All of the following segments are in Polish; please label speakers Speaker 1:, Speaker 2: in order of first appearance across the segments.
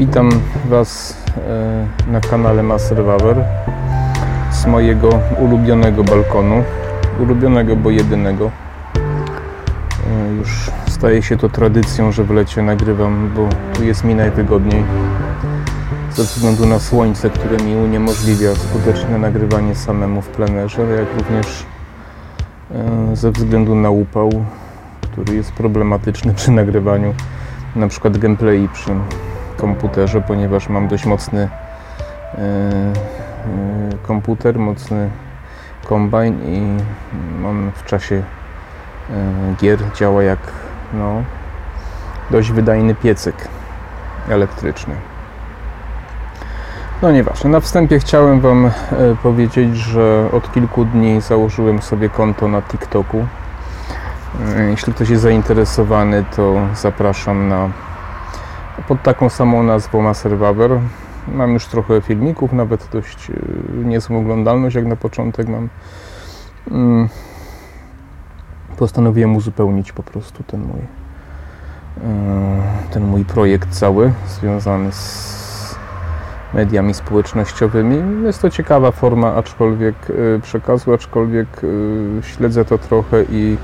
Speaker 1: Witam Was e, na kanale Master Waver z mojego ulubionego balkonu. Ulubionego, bo jedynego. E, już staje się to tradycją, że w lecie nagrywam, bo tu jest mi najwygodniej. Ze względu na słońce, które mi uniemożliwia skuteczne nagrywanie samemu w plenerze, jak również e, ze względu na upał, który jest problematyczny przy nagrywaniu na przykład gameplay przy komputerze, ponieważ mam dość mocny e, e, komputer, mocny kombajn i on w czasie e, gier działa jak no, dość wydajny piecyk elektryczny. No nieważne. Na wstępie chciałem Wam powiedzieć, że od kilku dni założyłem sobie konto na TikToku. Jeśli ktoś jest zainteresowany, to zapraszam na pod taką samą nazwą Maserwaver. Mam już trochę filmików, nawet dość e, niezłą oglądalność jak na początek mam. Mm. Postanowiłem uzupełnić po prostu ten mój e, ten mój projekt cały związany z mediami społecznościowymi. Jest to ciekawa forma aczkolwiek e, przekazu, aczkolwiek śledzę to trochę i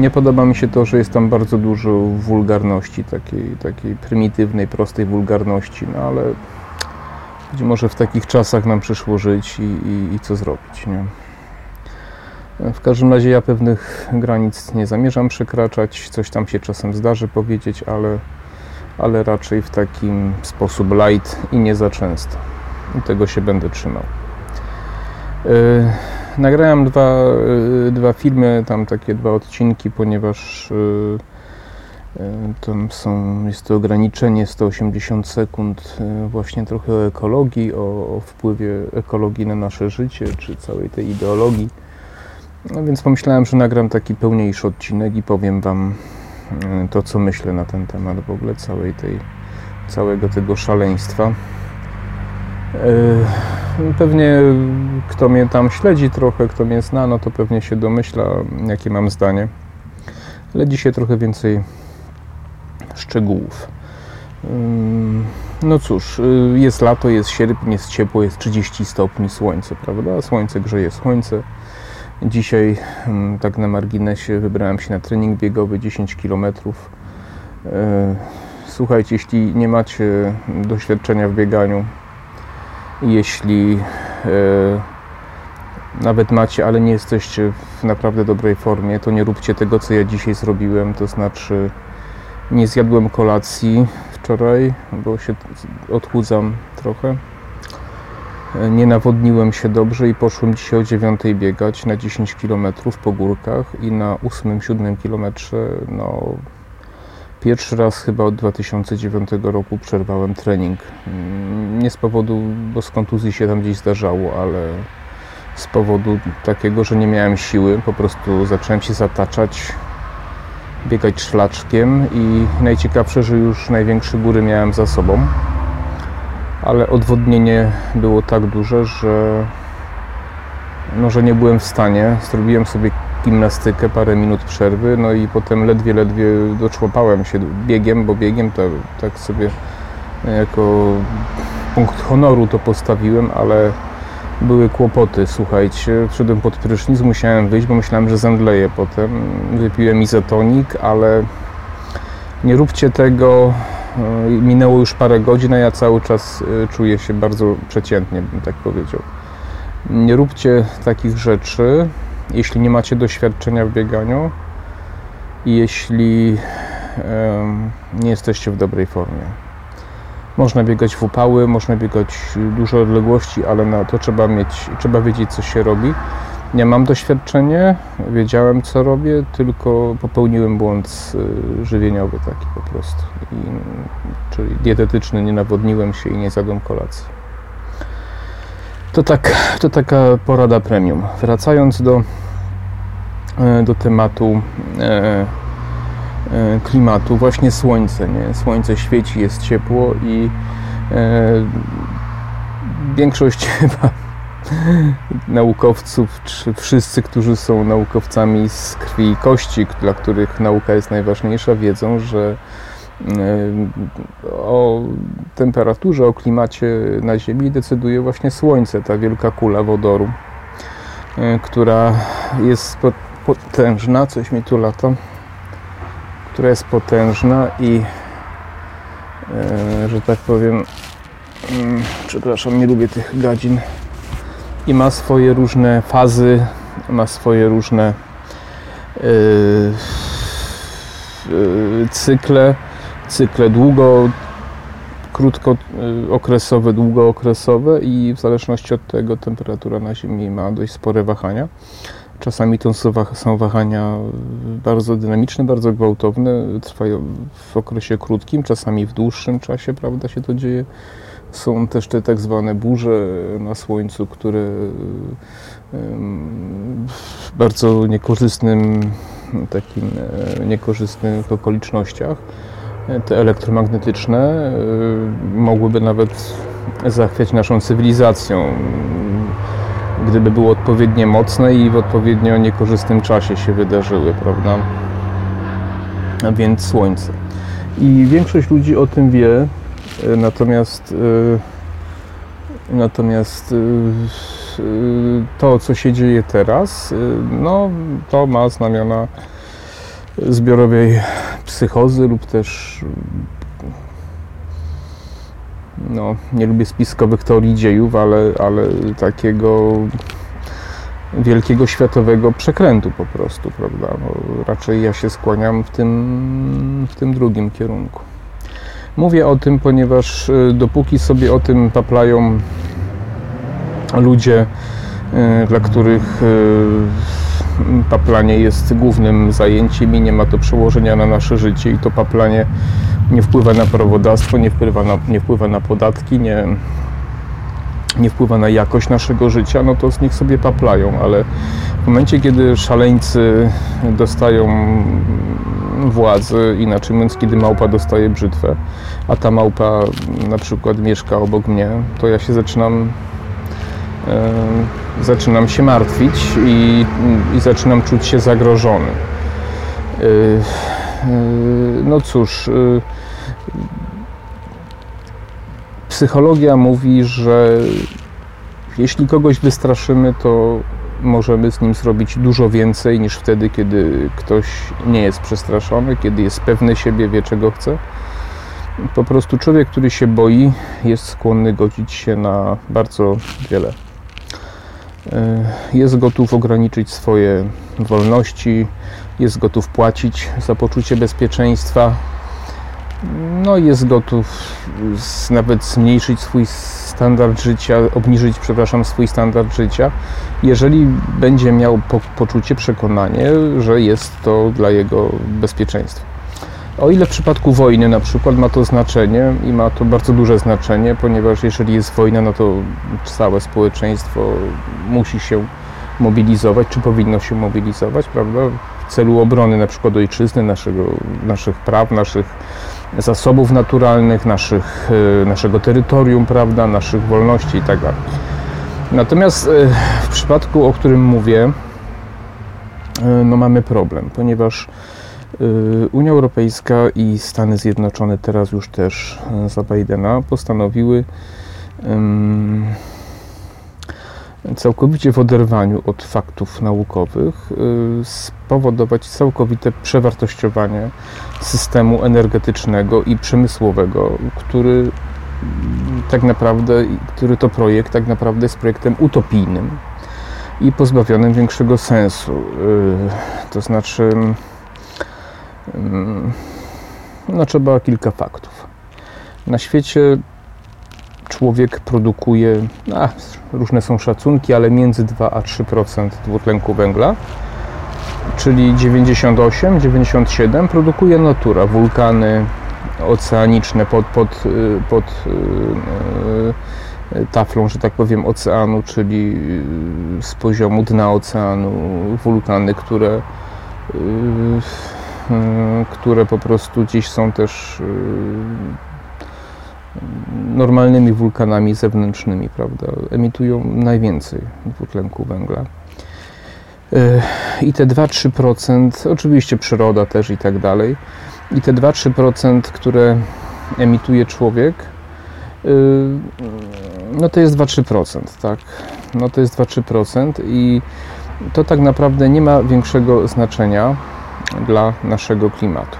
Speaker 1: nie podoba mi się to, że jest tam bardzo dużo wulgarności, takiej, takiej prymitywnej, prostej wulgarności, no ale być może w takich czasach nam przyszło żyć i, i, i co zrobić, nie? W każdym razie ja pewnych granic nie zamierzam przekraczać, coś tam się czasem zdarzy powiedzieć, ale, ale raczej w takim sposób light i nie za często. I tego się będę trzymał. Yy, nagrałem dwa, y, dwa filmy, tam takie dwa odcinki, ponieważ y, y, tam są, jest to ograniczenie 180 sekund, właśnie trochę o ekologii, o, o wpływie ekologii na nasze życie, czy całej tej ideologii. No więc pomyślałem, że nagram taki pełniejszy odcinek i powiem Wam to, co myślę na ten temat w ogóle całej tej, całego tego szaleństwa. Pewnie kto mnie tam śledzi trochę, kto mnie zna, no to pewnie się domyśla, jakie mam zdanie. Ale dzisiaj trochę więcej szczegółów. No cóż, y, jest lato, jest sierpień, jest ciepło, jest 30 stopni, słońce, prawda? Słońce grzeje słońce. Dzisiaj, tak na marginesie, wybrałem się na trening biegowy 10 km. Słuchajcie, jeśli nie macie doświadczenia w bieganiu, jeśli e, nawet macie, ale nie jesteście w naprawdę dobrej formie, to nie róbcie tego, co ja dzisiaj zrobiłem. To znaczy, nie zjadłem kolacji wczoraj, bo się odchudzam trochę. E, nie nawodniłem się dobrze i poszłem dzisiaj o 9 biegać na 10 km po górkach i na 8-7 km no, Pierwszy raz chyba od 2009 roku przerwałem trening. Mm, nie z powodu, bo z kontuzji się tam gdzieś zdarzało, ale z powodu takiego, że nie miałem siły. Po prostu zacząłem się zataczać, biegać szlaczkiem i najciekawsze, że już największe góry miałem za sobą. Ale odwodnienie było tak duże, że, no, że nie byłem w stanie. Zrobiłem sobie gimnastykę, parę minut przerwy, no i potem ledwie, ledwie doczłapałem się biegiem, bo biegiem to tak sobie jako punkt honoru to postawiłem, ale były kłopoty, słuchajcie. Wszedłem pod prysznic, musiałem wyjść, bo myślałem, że zemdleję potem. Wypiłem izotonik, ale nie róbcie tego. Minęło już parę godzin, a ja cały czas e, czuję się bardzo przeciętnie, bym tak powiedział. Nie róbcie takich rzeczy, jeśli nie macie doświadczenia w bieganiu i jeśli nie jesteście w dobrej formie. Można biegać w upały, można biegać duże odległości, ale na to trzeba mieć, trzeba wiedzieć, co się robi. Nie mam doświadczenie, wiedziałem, co robię, tylko popełniłem błąd y, żywieniowy taki po prostu. I, czyli dietetyczny, nie nawodniłem się i nie zjadłem kolacji. To, tak, to taka porada premium. Wracając do, e, do tematu e, e, klimatu, właśnie słońce. Nie? Słońce świeci, jest ciepło i większość chyba naukowców, czy wszyscy, którzy są naukowcami z krwi i kości, dla których nauka jest najważniejsza, wiedzą, że O temperaturze, o klimacie na Ziemi decyduje właśnie Słońce, ta wielka kula wodoru, która jest potężna, coś mi tu lata, która jest potężna i że tak powiem, mm, przepraszam, nie lubię tych gadzin i ma swoje różne fazy, ma swoje różne yy, yy, cykle, cykle długo, krótkookresowe, długookresowe i w zależności od tego temperatura na Ziemi ma dość spore wahania. Czasami to są wahania bardzo dynamiczne, bardzo gwałtowne, trwają w okresie krótkim, czasami w dłuższym czasie, prawda, się to dzieje. Są też te tak zwane burze na słońcu, które w bardzo niekorzystnym, takim e, niekorzystnych okolicznościach, te elektromagnetyczne, e, mogłyby nawet zachwiać naszą cywilizacją, gdyby były odpowiednio mocne i w odpowiednio niekorzystnym czasie się wydarzyły, prawda? A więc Słońce. I większość ludzi o tym wie, natomiast natomiast to, co się dzieje teraz, no, to ma znamiona zbiorowej psychozy lub też no, nie lubię spiskowych teorii dziejów, ale, ale takiego wielkiego światowego przekrętu po prostu, prawda? No, raczej ja się skłaniam w tym, w tym drugim kierunku. Mówię o tym, ponieważ y, dopóki sobie o tym paplają ludzie, y, dla których y, paplanie jest głównym zajęciem i nie ma to przełożenia na nasze życie i to paplanie nie wpływa na prawodawstwo, nie wpływa na, nie wpływa na podatki, nie, nie wpływa na jakość naszego życia, no to z nich sobie paplają, ale w momencie, kiedy szaleńcy dostają władzy, inaczej mówiąc, kiedy małpa dostaje brzytwę, a ta małpa na przykład mieszka obok mnie, to ja się zaczynam zaczynam się martwić i, i zaczynam czuć się zagrożony. E, e no cóż, e, psychologia mówi, że jeśli kogoś wystraszymy, to możemy z nim zrobić dużo więcej niż wtedy, kiedy ktoś nie jest przestraszony, kiedy jest pewny siebie, wie czego chce. Po prostu człowiek, który się boi, jest skłonny godzić się na bardzo wiele. E, jest gotów ograniczyć swoje wolności, jest gotów płacić za poczucie bezpieczeństwa, no jest gotów nawet zmniejszyć swój standard życia, obniżyć, przepraszam, swój standard życia, jeżeli będzie miał po, poczucie, przekonanie, że jest to dla jego bezpieczeństwa. O ile w przypadku wojny na przykład ma to znaczenie i ma to bardzo duże znaczenie, ponieważ jeżeli jest wojna, no to całe społeczeństwo musi się mobilizować, czy powinno się mobilizować, prawda, w celu obrony na przykład ojczyzny, naszego, naszych praw, naszych zasobów naturalnych, naszych, e, naszego terytorium, prawda, naszych wolności itd. Tak Natomiast e, w przypadku, o którym mówię, e, no mamy problem, ponieważ Unia Europejska i Stany Zjednoczone teraz już też za Bidena postanowiły całkowicie w oderwaniu od faktów naukowych y, spowodować całkowite przewartościowanie systemu energetycznego i przemysłowego, który tak naprawdę, który to projekt tak naprawdę jest projektem utopijnym i pozbawionym większego sensu. Y, to znaczy, mm, no trzeba kilka faktów. Na świecie człowiek produkuje, a, różne są szacunki, ale między 2 a 3% dwutlenku węgla, czyli 98-97 produkuje natura, wulkany oceaniczne pod, pod, pod yy, taflą, że tak powiem, oceanu, czyli z poziomu dna oceanu, wulkany, które, które po prostu gdzieś są też normalnymi wulkanami zewnętrznymi, prawda? Emitują najwięcej dwutlenku węgla. E, I te 2-3%, oczywiście przyroda też i tak dalej, I te 2-3%, które emituje człowiek, no to jest 2-3%, tak? No to jest 2-3% i to tak naprawdę nie ma większego znaczenia dla naszego klimatu.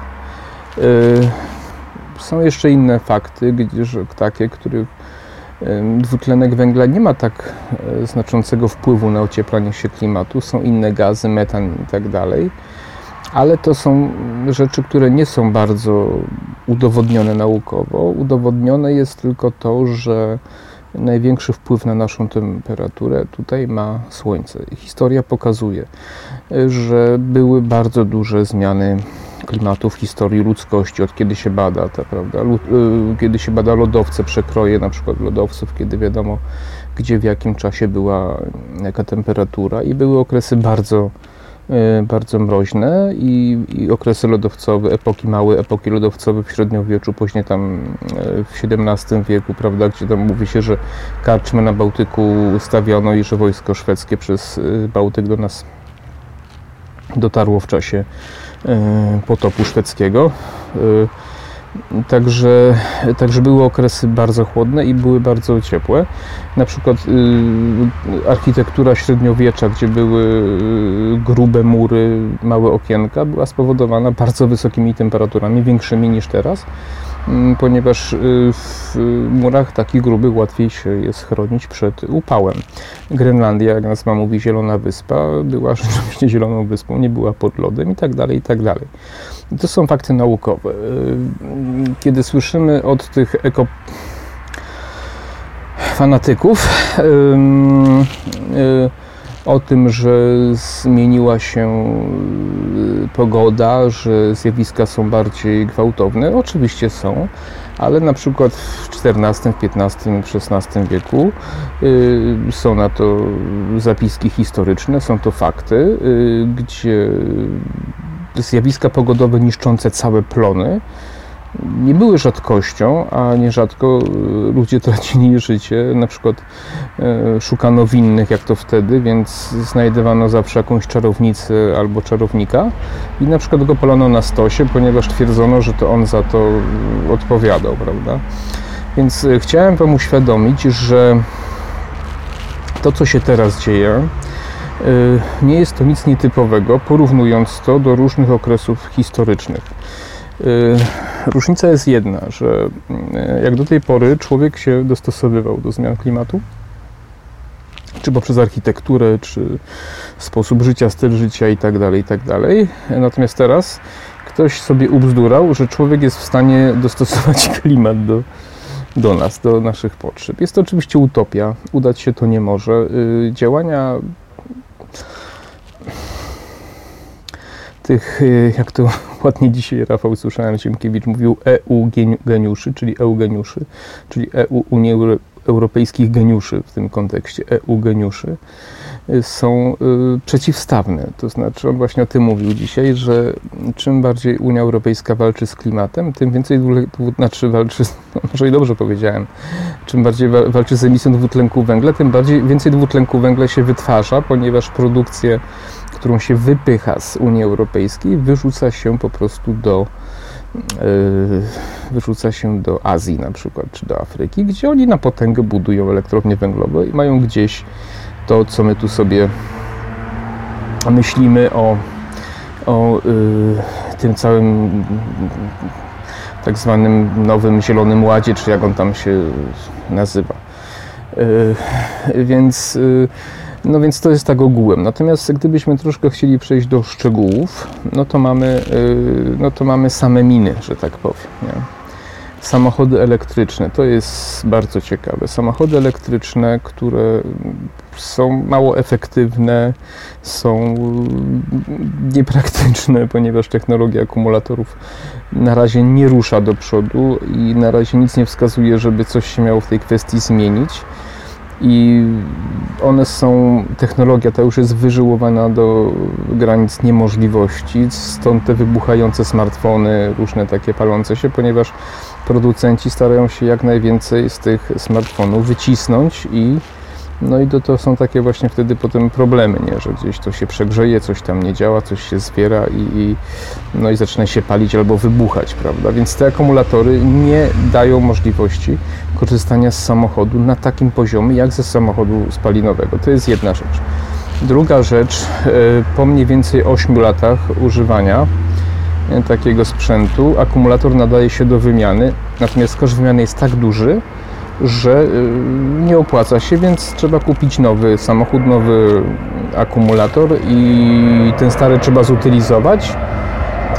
Speaker 1: Yy, są jeszcze inne fakty, gdyż takie, których dwutlenek węgla nie ma tak e, znaczącego wpływu na ocieplanie się klimatu. Są inne gazy, metan i tak dalej, ale to są rzeczy, które nie są bardzo udowodnione naukowo. Udowodnione jest tylko to, że największy wpływ na naszą temperaturę tutaj ma Słońce. Historia pokazuje, że były bardzo duże zmiany klimatu w historii ludzkości, od kiedy się bada, ta, prawda? Y, kiedy się bada lodowce, przekroje na przykład lodowców, kiedy wiadomo, gdzie w jakim czasie była jaka temperatura i były okresy bardzo bardzo mroźne i, i, okresy lodowcowe, epoki małe, epoki lodowcowe w średniowieczu, później tam y, w XVII wieku, prawda, gdzie tam mówi się, że karczmy na Bałtyku stawiono i że wojsko szwedzkie przez Bałtyk do nas dotarło w czasie potopu szwedzkiego. Także, także były okresy bardzo chłodne i były bardzo ciepłe. Na przykład e, architektura średniowiecza, gdzie były grube mury, małe okienka, była spowodowana bardzo wysokimi temperaturami, większymi niż teraz. Mm, ponieważ y, w murach takich grubych łatwiej się jest chronić przed upałem. Grenlandia, jak nas ma mówi zielona wyspa, była rzeczywiście zieloną wyspą, nie była pod lodem i tak dalej, i tak dalej. To są fakty naukowe. Y, kiedy słyszymy od tych eko fanatyków, yy, o tym, że zmieniła się y, pogoda, że zjawiska są bardziej gwałtowne. Oczywiście są, ale na przykład w XIV, XV, XVI wieku y, są na to zapiski historyczne, są to fakty, y, gdzie zjawiska pogodowe niszczące całe plony nie były rzadkością, a nierzadko e, ludzie tracili życie. Na przykład e, szukano winnych, jak to wtedy, więc znajdowano zawsze jakąś czarownicę albo czarownika i na przykład go palono na stosie, ponieważ twierdzono, że to on za to odpowiadał, prawda? Więc e, chciałem Wam uświadomić, że to, co się teraz dzieje, nie jest to nic nietypowego, porównując to do różnych okresów historycznych. Y, różnica jest jedna, że y, jak do tej pory człowiek się dostosowywał do zmian klimatu, czy poprzez architekturę, czy sposób życia, styl życia i tak dalej, i tak. Natomiast teraz ktoś sobie ubzdurał, że człowiek jest w stanie dostosować klimat do, do nas, do naszych potrzeb. Jest to oczywiście utopia, udać się to nie może. Y, działania tych, jak to ładnie dzisiaj Rafał słyszałem, Siemkiewicz mówił EU geniuszy, czyli EU geniuszy, czyli EU Unii Europejskich geniuszy w tym kontekście, EU geniuszy, y, są y, przeciwstawne. To znaczy, on właśnie o tym mówił dzisiaj, że czym bardziej Unia Europejska walczy z klimatem, tym więcej, znaczy walczy, no może i dobrze powiedziałem, czym bardziej walczy z emisją dwutlenku węgla, tym bardziej więcej dwutlenku węgla się wytwarza, ponieważ produkcję którą się wypycha z Unii Europejskiej, wyrzuca się po prostu do wyrzuca się do Azji na przykład, czy do Afryki, gdzie oni na potęgę budują elektrownie węglowe i mają gdzieś to, co my tu sobie myślimy o, o yy, tym całym tak zwanym nowym zielonym ładzie, czy jak on tam się nazywa. Yy, więc no więc to jest tak ogółem. Natomiast gdybyśmy troszkę chcieli przejść do szczegółów, no to mamy, y, no to mamy same miny, że tak powiem. Nie? Samochody elektryczne, to jest bardzo ciekawe. Samochody elektryczne, które są mało efektywne, są niepraktyczne, ponieważ technologia akumulatorów na razie nie rusza do przodu i na razie nic nie wskazuje, żeby coś się miało w tej kwestii zmienić i one są, technologia ta już jest wyżyłowana do granic niemożliwości, stąd te wybuchające smartfony, różne takie palące się, ponieważ producenci starają się jak najwięcej z tych smartfonów wycisnąć i No i to, to są takie właśnie wtedy potem problemy, nie? że gdzieś to się przegrzeje, coś tam nie działa, coś się zbiera i, i, no i zaczyna się palić albo wybuchać, prawda? Więc te akumulatory nie dają możliwości korzystania z samochodu na takim poziomie, jak ze samochodu spalinowego. To jest jedna rzecz. Druga rzecz, e, po mniej więcej 8 latach używania e, takiego sprzętu, akumulator nadaje się do wymiany, natomiast koszt wymiany jest tak duży, że e, nie opłaca się, więc trzeba kupić nowy samochód, nowy akumulator i ten stary trzeba zutylizować.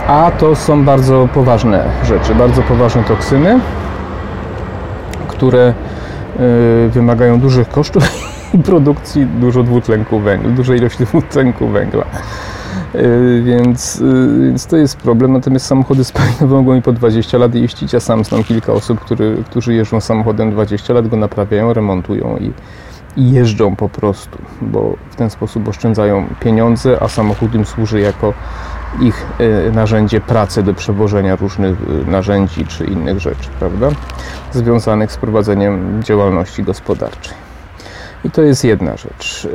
Speaker 1: A to są bardzo poważne rzeczy, bardzo poważne toksyny, które wymagają dużych kosztów i produkcji dużo dwutlenku węgla, dużej ilości dwutlenku węgla. Y, więc, y, więc to jest problem. Natomiast samochody spalinowe mogą i po 20 lat jeździć. Ja sam znam kilka osób, który, którzy jeżdżą samochodem 20 lat, go naprawiają, remontują i, i jeżdżą po prostu, bo w ten sposób oszczędzają pieniądze, a samochód im służy jako ich y, narzędzie pracy do przewożenia różnych narzędzi czy innych rzeczy, prawda? Związanych z prowadzeniem działalności gospodarczej. I to jest jedna rzecz.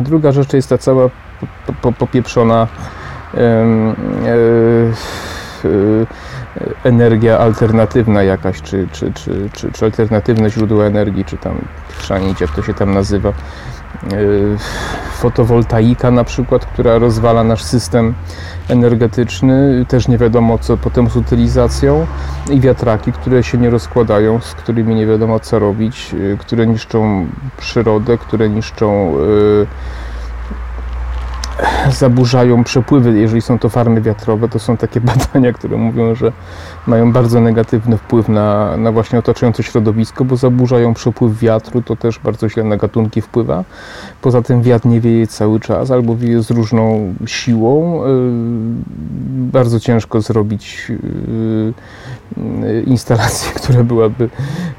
Speaker 1: Druga rzecz to jest ta cała popieprzona y, y, energia alternatywna jakaś, czy, czy, czy, czy, alternatywne źródła energii, czy tam chrzanić, jak to się tam nazywa. Fotowoltaika na przykład, która rozwala nasz system energetyczny, też nie wiadomo co potem z utylizacją i wiatraki, które się nie rozkładają, z którymi nie wiadomo co robić, które niszczą przyrodę, które niszczą zaburzają przepływy, jeżeli są to farmy wiatrowe, to są takie badania, które mówią, że mają bardzo negatywny wpływ na, na właśnie otaczające środowisko, bo zaburzają przepływ wiatru, to też bardzo źle na gatunki wpływa. Poza tym wiatr nie wieje cały czas, albo wieje z różną siłą. Yy, bardzo ciężko zrobić yy, instalację, która byłaby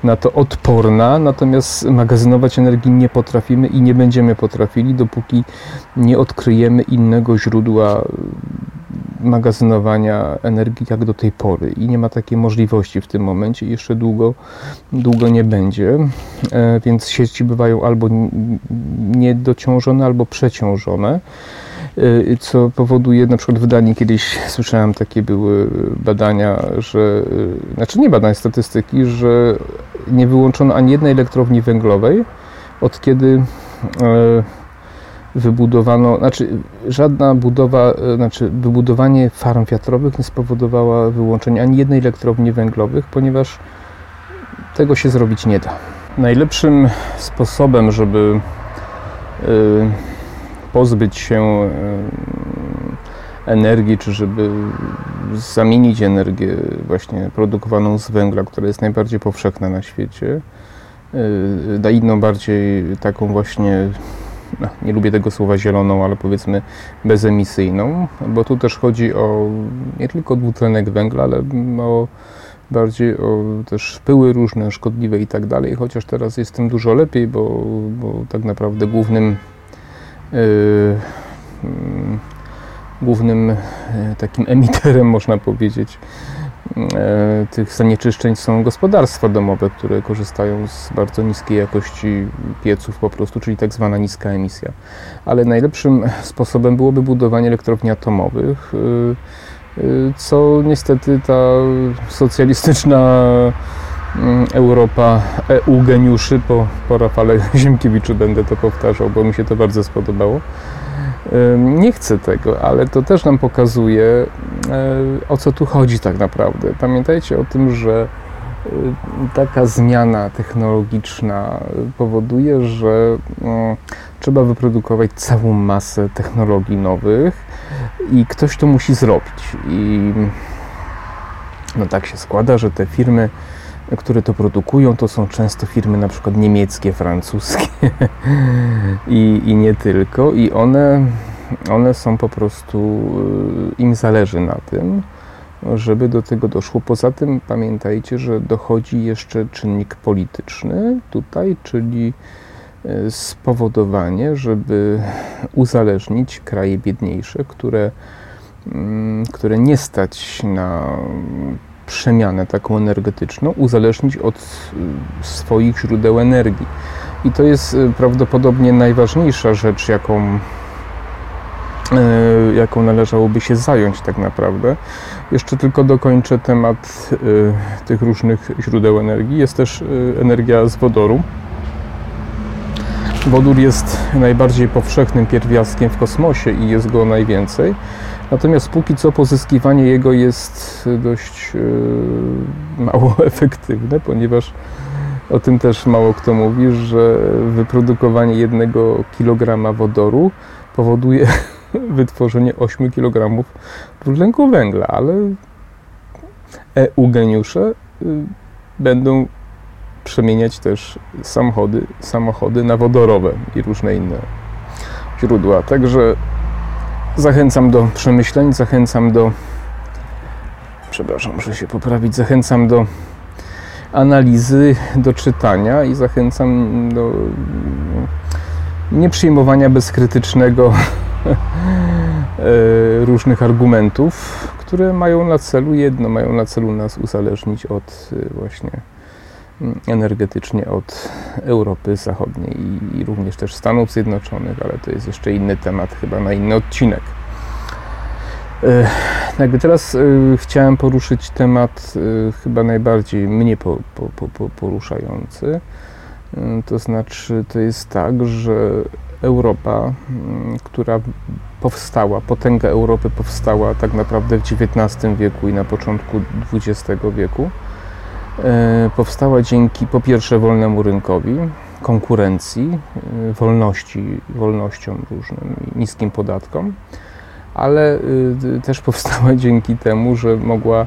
Speaker 1: na to odporna, natomiast magazynować energii nie potrafimy i nie będziemy potrafili, dopóki nie odkryjemy innego źródła magazynowania energii jak do tej pory. I nie ma takiej możliwości w tym momencie jeszcze długo, długo nie będzie, e, więc sieci bywają albo niedociążone, albo przeciążone e, co powoduje, na przykład w Danii kiedyś słyszałem takie były badania, że, e, znaczy nie badania, statystyki, że nie wyłączono ani jednej elektrowni węglowej, od kiedy wybudowano, znaczy żadna budowa, e, znaczy wybudowanie farm wiatrowych nie spowodowała wyłączenia ani jednej elektrowni węglowych, ponieważ tego się zrobić nie da. Najlepszym sposobem, żeby e, pozbyć się e, energii, czy żeby zamienić energię właśnie produkowaną z węgla, która jest najbardziej powszechna na świecie, na inną bardziej taką właśnie nie lubię tego słowa zieloną, ale powiedzmy bezemisyjną, bo tu też chodzi o nie tylko dwutlenek węgla, ale o bardziej o też pyły różne, szkodliwe i tak dalej, chociaż teraz jest tym dużo lepiej, bo, bo tak naprawdę głównym yy, yy, głównym yy, takim emiterem można powiedzieć E, tych zanieczyszczeń są gospodarstwa domowe, które korzystają z bardzo niskiej jakości pieców po prostu, czyli tak zwana niska emisja. Ale najlepszym sposobem byłoby budowanie elektrowni atomowych, e, e, co niestety ta socjalistyczna mm, Europa EU geniuszy, po, po Rafale Ziemkiewiczu będę to powtarzał, bo mi się to bardzo spodobało, nie chcę tego, ale to też nam pokazuje, e, o co tu chodzi tak naprawdę. Pamiętajcie o tym, że e, taka zmiana technologiczna powoduje, że no, trzeba wyprodukować całą masę technologii nowych i ktoś to musi zrobić. I no tak się składa, że te firmy które to produkują, to są często firmy na przykład niemieckie, francuskie i, i nie tylko. I one, one są po prostu, y, im zależy na tym, żeby do tego doszło. Poza tym pamiętajcie, że dochodzi jeszcze czynnik polityczny tutaj, czyli y, spowodowanie, żeby uzależnić kraje biedniejsze, które, mm, które nie stać na przemianę taką energetyczną uzależnić od y, swoich źródeł energii. I to jest prawdopodobnie najważniejsza rzecz, jaką E, jaką należałoby się zająć tak naprawdę. Jeszcze tylko dokończę temat tych różnych źródeł energii. Jest też energia z wodoru. Wodór jest najbardziej powszechnym pierwiastkiem w kosmosie i jest go najwięcej. Natomiast póki co pozyskiwanie jego jest dość mało efektywne, ponieważ o tym też mało kto mówi, że wyprodukowanie jednego kilograma wodoru powoduje wytworzenie 8 kg dwutlenku węgla, ale EU geniusze y, będą przemieniać też samochody, samochody na wodorowe i różne inne źródła. Także zachęcam do przemyśleń, zachęcam do przepraszam, muszę się poprawić, zachęcam do analizy, do czytania i zachęcam do nieprzyjmowania bezkrytycznego E, różnych argumentów, które mają na celu jedno, mają na celu nas uzależnić od e, właśnie energetycznie od Europy Zachodniej i również też Stanów Zjednoczonych, ale to jest jeszcze inny temat, chyba na inny odcinek. E, jakby teraz chciałem poruszyć temat chyba najbardziej mnie poruszający. To znaczy, to jest tak, że Europa, która powstała, potęga Europy powstała tak naprawdę w XIX wieku i na początku XX wieku, e, powstała dzięki po pierwsze wolnemu rynkowi, konkurencji, e, wolności, wolnościom różnym, niskim podatkom, ale e, też powstała dzięki temu, że mogła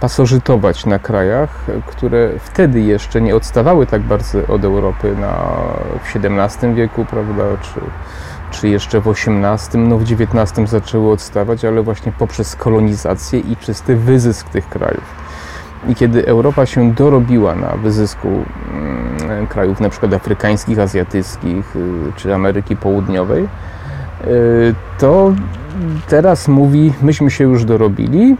Speaker 1: pasożytować na krajach, które wtedy jeszcze nie odstawały tak bardzo od Europy na, w XVII wieku, prawda, czy, czy jeszcze w XVIII, no w XIX zaczęły odstawać, ale właśnie poprzez kolonizację i czysty wyzysk tych krajów. I kiedy Europa się dorobiła na wyzysku mm, krajów przykład afrykańskich, azjatyckich y, czy Ameryki Południowej, y, to teraz mówi, myśmy się już dorobili,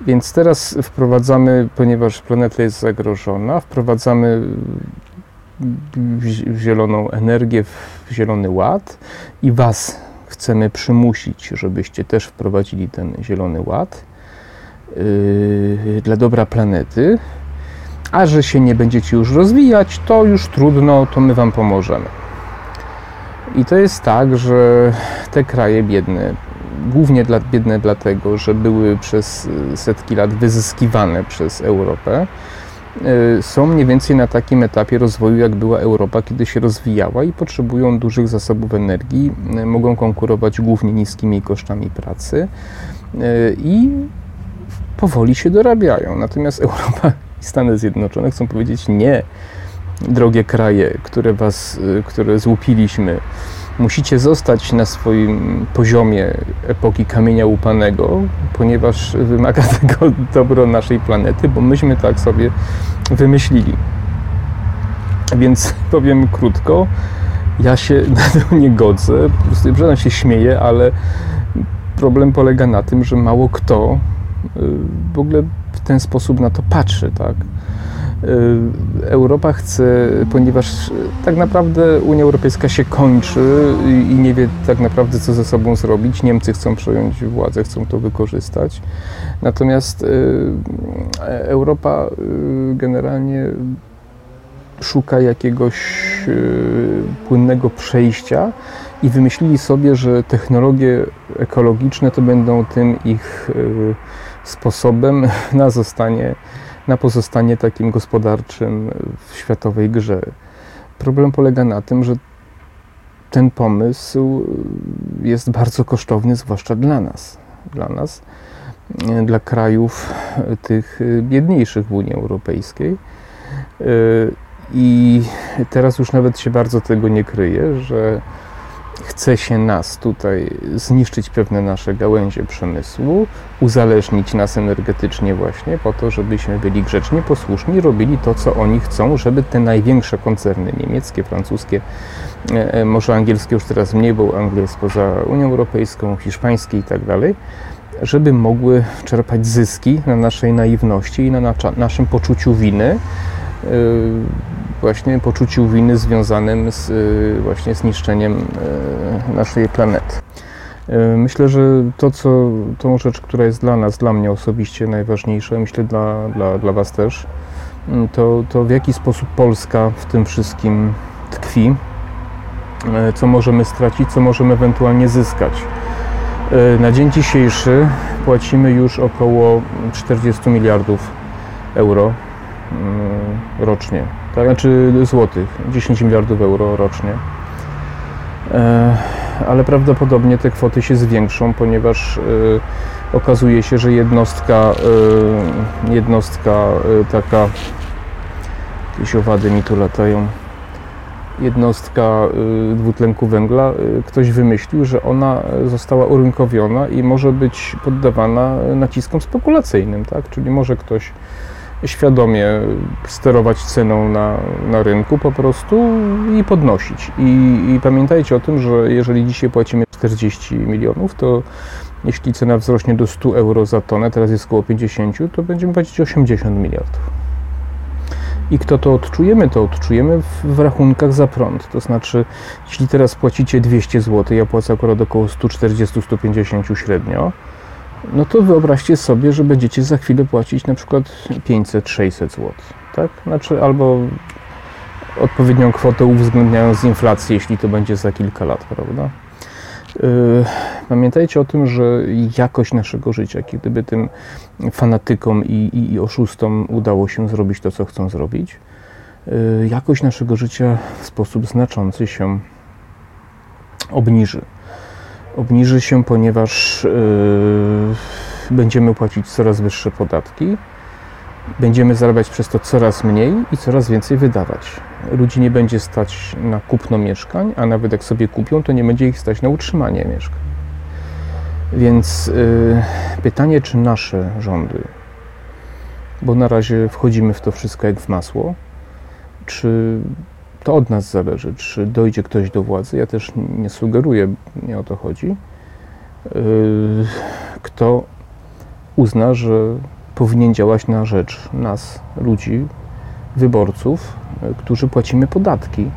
Speaker 1: więc teraz wprowadzamy, ponieważ planeta jest zagrożona, wprowadzamy w zieloną energię, w zielony ład i Was chcemy przymusić, żebyście też wprowadzili ten zielony ład yy, dla dobra planety. A że się nie będziecie już rozwijać, to już trudno, to my Wam pomożemy. I to jest tak, że te kraje biedne, głównie dla, biedne dlatego, że były przez y, setki lat wyzyskiwane przez Europę, są mniej więcej na takim etapie rozwoju, jak była Europa, kiedy się rozwijała i potrzebują dużych zasobów energii, y, mogą konkurować głównie niskimi kosztami pracy i powoli się dorabiają. Natomiast Europa i Stany Zjednoczone chcą powiedzieć nie, drogie kraje, które was, które złupiliśmy, musicie zostać na swoim poziomie epoki kamienia łupanego, ponieważ wymaga tego dobro naszej planety, bo myśmy tak sobie wymyślili. Więc powiem krótko, ja się na to nie godzę, po prostu że się śmieje, ale problem polega na tym, że mało kto y, w ogóle w ten sposób na to patrzy, tak? Y, Europa chce, ponieważ tak naprawdę Unia Europejska się kończy i nie wie tak naprawdę, co ze sobą zrobić. Niemcy chcą przejąć władzę, chcą to wykorzystać. Natomiast y, Europa y, generalnie szuka jakiegoś płynnego przejścia i wymyślili sobie, że technologie ekologiczne to będą tym ich sposobem na zostanie na pozostanie takim gospodarczym w światowej grze. Problem polega na tym, że ten pomysł jest bardzo kosztowny, zwłaszcza dla nas. Dla nas, dla krajów tych biedniejszych w Unii Europejskiej. I teraz już nawet się bardzo tego nie kryje, że chce się nas tutaj zniszczyć pewne nasze gałęzie przemysłu, uzależnić nas energetycznie właśnie po to, żebyśmy byli grzeczni, posłuszni, robili to, co oni chcą, żeby te największe koncerny niemieckie, francuskie, e, e, może angielskie już teraz mniej, bo Anglia jest poza Unią Europejską, hiszpańskie i tak dalej, żeby mogły czerpać zyski na naszej naiwności i na naszym poczuciu winy, właśnie poczuciu winy związanym z właśnie zniszczeniem naszej planety. Myślę, że to, co, tą rzecz, która jest dla nas, dla mnie osobiście najważniejsza, myślę dla, dla, dla Was też, mm, to, to w jaki sposób Polska w tym wszystkim tkwi, co możemy stracić, co możemy ewentualnie zyskać. Na dzień dzisiejszy płacimy już około 40 miliardów euro rocznie, tak? znaczy złotych, 10 miliardów euro rocznie. E, ale prawdopodobnie te kwoty się zwiększą, ponieważ okazuje się, że jednostka, jednostka taka, jakieś owady mi tu latają, jednostka dwutlenku węgla, ktoś wymyślił, że ona została urynkowiona i może być poddawana naciskom spekulacyjnym, tak? Czyli może ktoś świadomie sterować ceną na, na rynku po prostu i podnosić. I, I pamiętajcie o tym, że jeżeli dzisiaj płacimy 40 milionów, to jeśli cena wzrośnie do 100 euro za tonę, teraz jest około 50, to będziemy płacić 80 miliardów. I kto to odczujemy? To odczujemy w, w, rachunkach za prąd. To znaczy, jeśli teraz płacicie 200 zł, ja płacę akurat około 140-150 średnio, no to wyobraźcie sobie, że będziecie za chwilę płacić na przykład 500-600 zł. Tak? Znaczy, albo odpowiednią kwotę uwzględniając inflację, jeśli to będzie za kilka lat, prawda? Yy, pamiętajcie o tym, że jakość naszego życia, kiedy tym fanatykom i, i, i oszustom udało się zrobić to, co chcą zrobić, yy, jakość naszego życia w sposób znaczący się obniży. Obniży się, ponieważ yy, będziemy płacić coraz wyższe podatki, będziemy zarabiać przez to coraz mniej i coraz więcej wydawać. Ludzi nie będzie stać na kupno mieszkań, a nawet jak sobie kupią, to nie będzie ich stać na utrzymanie mieszkań. Więc yy, pytanie, czy nasze rządy, bo na razie wchodzimy w to wszystko jak w masło, czy to od nas zależy, czy dojdzie ktoś do władzy. Ja też nie sugeruję, nie o to chodzi. Yy, kto uzna, że powinien działać na rzecz nas, ludzi, wyborców, e, którzy płacimy podatki. E,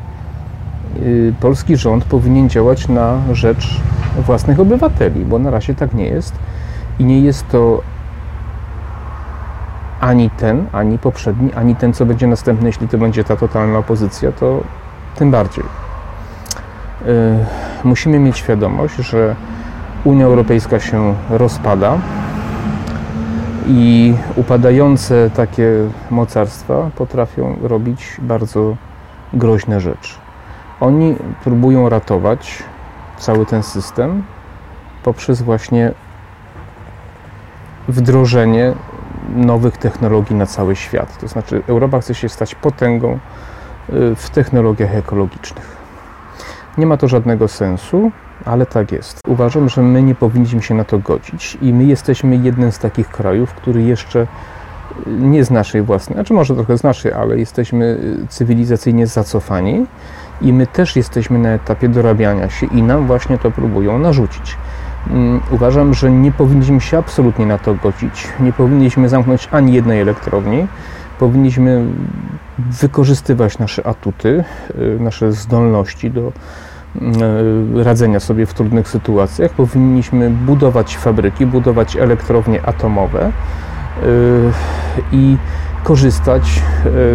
Speaker 1: polski rząd powinien działać na rzecz własnych obywateli, bo na razie tak nie jest. I nie jest to ani ten, ani poprzedni, ani ten, co będzie następny, jeśli to będzie ta totalna opozycja, to tym bardziej. E, musimy mieć świadomość, że Unia Europejska się rozpada, i upadające takie mocarstwa potrafią robić bardzo groźne rzeczy. Oni próbują ratować cały ten system poprzez właśnie wdrożenie nowych technologii na cały świat. To znaczy, Europa chce się stać potęgą y, w technologiach ekologicznych. Nie ma to żadnego sensu, ale tak jest. Uważam, że my nie powinniśmy się na to godzić i my jesteśmy jednym z takich krajów, który jeszcze y, nie z naszej własnej, znaczy może trochę z naszej, ale jesteśmy y, cywilizacyjnie zacofani i my też jesteśmy na etapie dorabiania się i nam właśnie to próbują narzucić. Mm, uważam, że nie powinniśmy się absolutnie na to godzić. Nie powinniśmy zamknąć ani jednej elektrowni. Powinniśmy wykorzystywać nasze atuty, y, nasze zdolności do E, radzenia sobie w trudnych sytuacjach. Powinniśmy budować fabryki, budować elektrownie atomowe e, i korzystać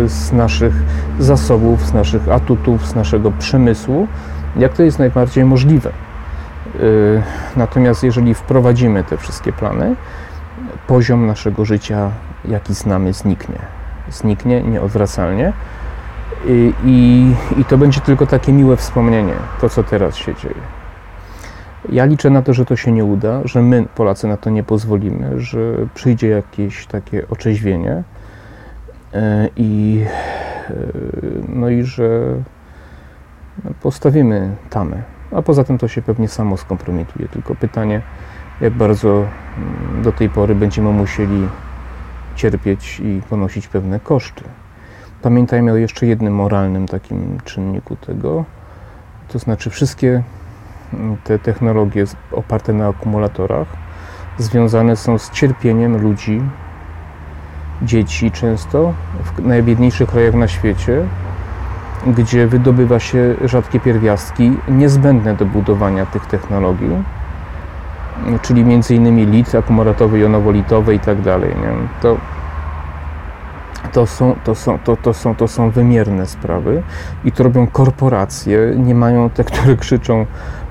Speaker 1: z naszych zasobów, z naszych atutów, z naszego przemysłu, jak to jest najbardziej możliwe. Natomiast jeżeli wprowadzimy te wszystkie plany, poziom naszego życia, jaki znamy, zniknie. Zniknie nieodwracalnie. I, i, I to będzie tylko takie miłe wspomnienie, to co teraz się dzieje. Ja liczę na to, że to się nie uda, że my, Polacy, na to nie pozwolimy, że przyjdzie jakieś takie orzeźwienie e, i, no i że postawimy tamę. A poza tym to się pewnie samo skompromituje. Tylko pytanie, jak bardzo mm, do tej pory będziemy musieli cierpieć i ponosić pewne koszty. Pamiętajmy o jeszcze jednym moralnym takim czynniku tego, to znaczy wszystkie mm, te technologie oparte na akumulatorach związane są z cierpieniem ludzi dzieci często w najbiedniejszych krajach na świecie, gdzie wydobywa się rzadkie pierwiastki niezbędne do budowania tych technologii, czyli m.in. lit akumulatowy, jonowolitowy i tak. Nie? To, to, są, to, są, to, to, są, to są wymierne sprawy i to robią korporacje, nie mają te, które krzyczą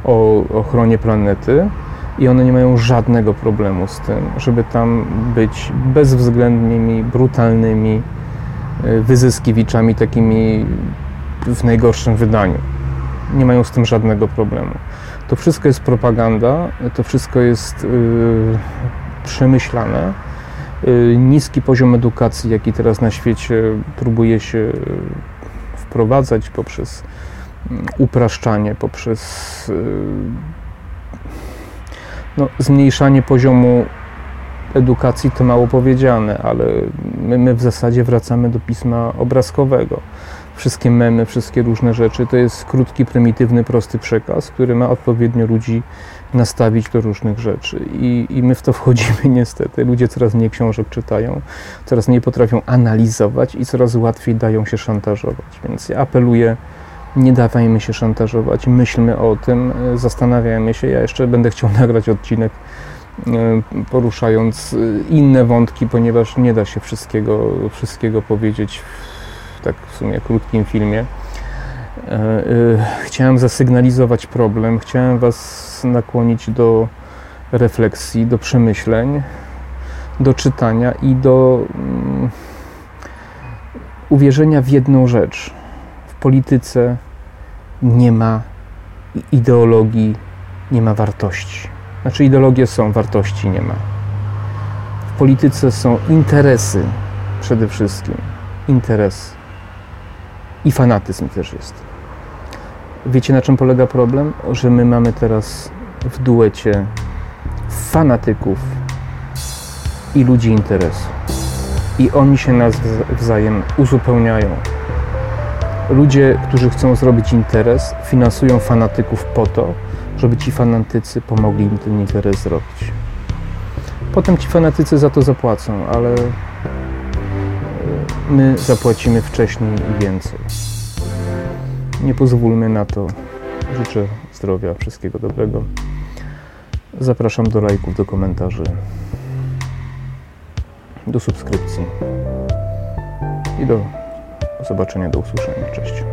Speaker 1: o ochronie planety i one nie mają żadnego problemu z tym, żeby tam być bezwzględnymi, brutalnymi y, wyzyskiwiczami, takimi w najgorszym wydaniu. Nie mają z tym żadnego problemu. To wszystko jest propaganda, to wszystko jest yy, przemyślane. Yy, niski poziom edukacji, jaki teraz na świecie próbuje się wprowadzać poprzez yy, upraszczanie, poprzez yy, no, zmniejszanie poziomu edukacji to mało powiedziane, ale my, my w zasadzie wracamy do pisma obrazkowego wszystkie memy, wszystkie różne rzeczy. To jest krótki, prymitywny, prosty przekaz, który ma odpowiednio ludzi nastawić do różnych rzeczy. I, I my w to wchodzimy niestety. Ludzie coraz mniej książek czytają, coraz mniej potrafią analizować i coraz łatwiej dają się szantażować. Więc ja apeluję, nie dawajmy się szantażować, myślmy o tym, zastanawiajmy się. Ja jeszcze będę chciał nagrać odcinek e, poruszając inne wątki, ponieważ nie da się wszystkiego, wszystkiego powiedzieć tak w sumie krótkim filmie. E, e, chciałem zasygnalizować problem, chciałem Was nakłonić do refleksji, do przemyśleń, do czytania i do um, uwierzenia w jedną rzecz. W polityce nie ma ideologii, nie ma wartości. Znaczy, ideologie są, wartości nie ma. W polityce są interesy przede wszystkim. Interesy i fanatyzm też jest. Wiecie na czym polega problem? Że my mamy teraz w duecie fanatyków i ludzi interesu. I oni się nawzajem uzupełniają. Ludzie, którzy chcą zrobić interes, finansują fanatyków po to, żeby ci fanatycy pomogli im ten interes zrobić. Potem ci fanatycy za to zapłacą, ale my zapłacimy wcześniej i więcej. Nie pozwólmy na to. Życzę zdrowia, wszystkiego dobrego. Zapraszam do lajków, do komentarzy, do subskrypcji i do zobaczenia, do usłyszenia. Cześć.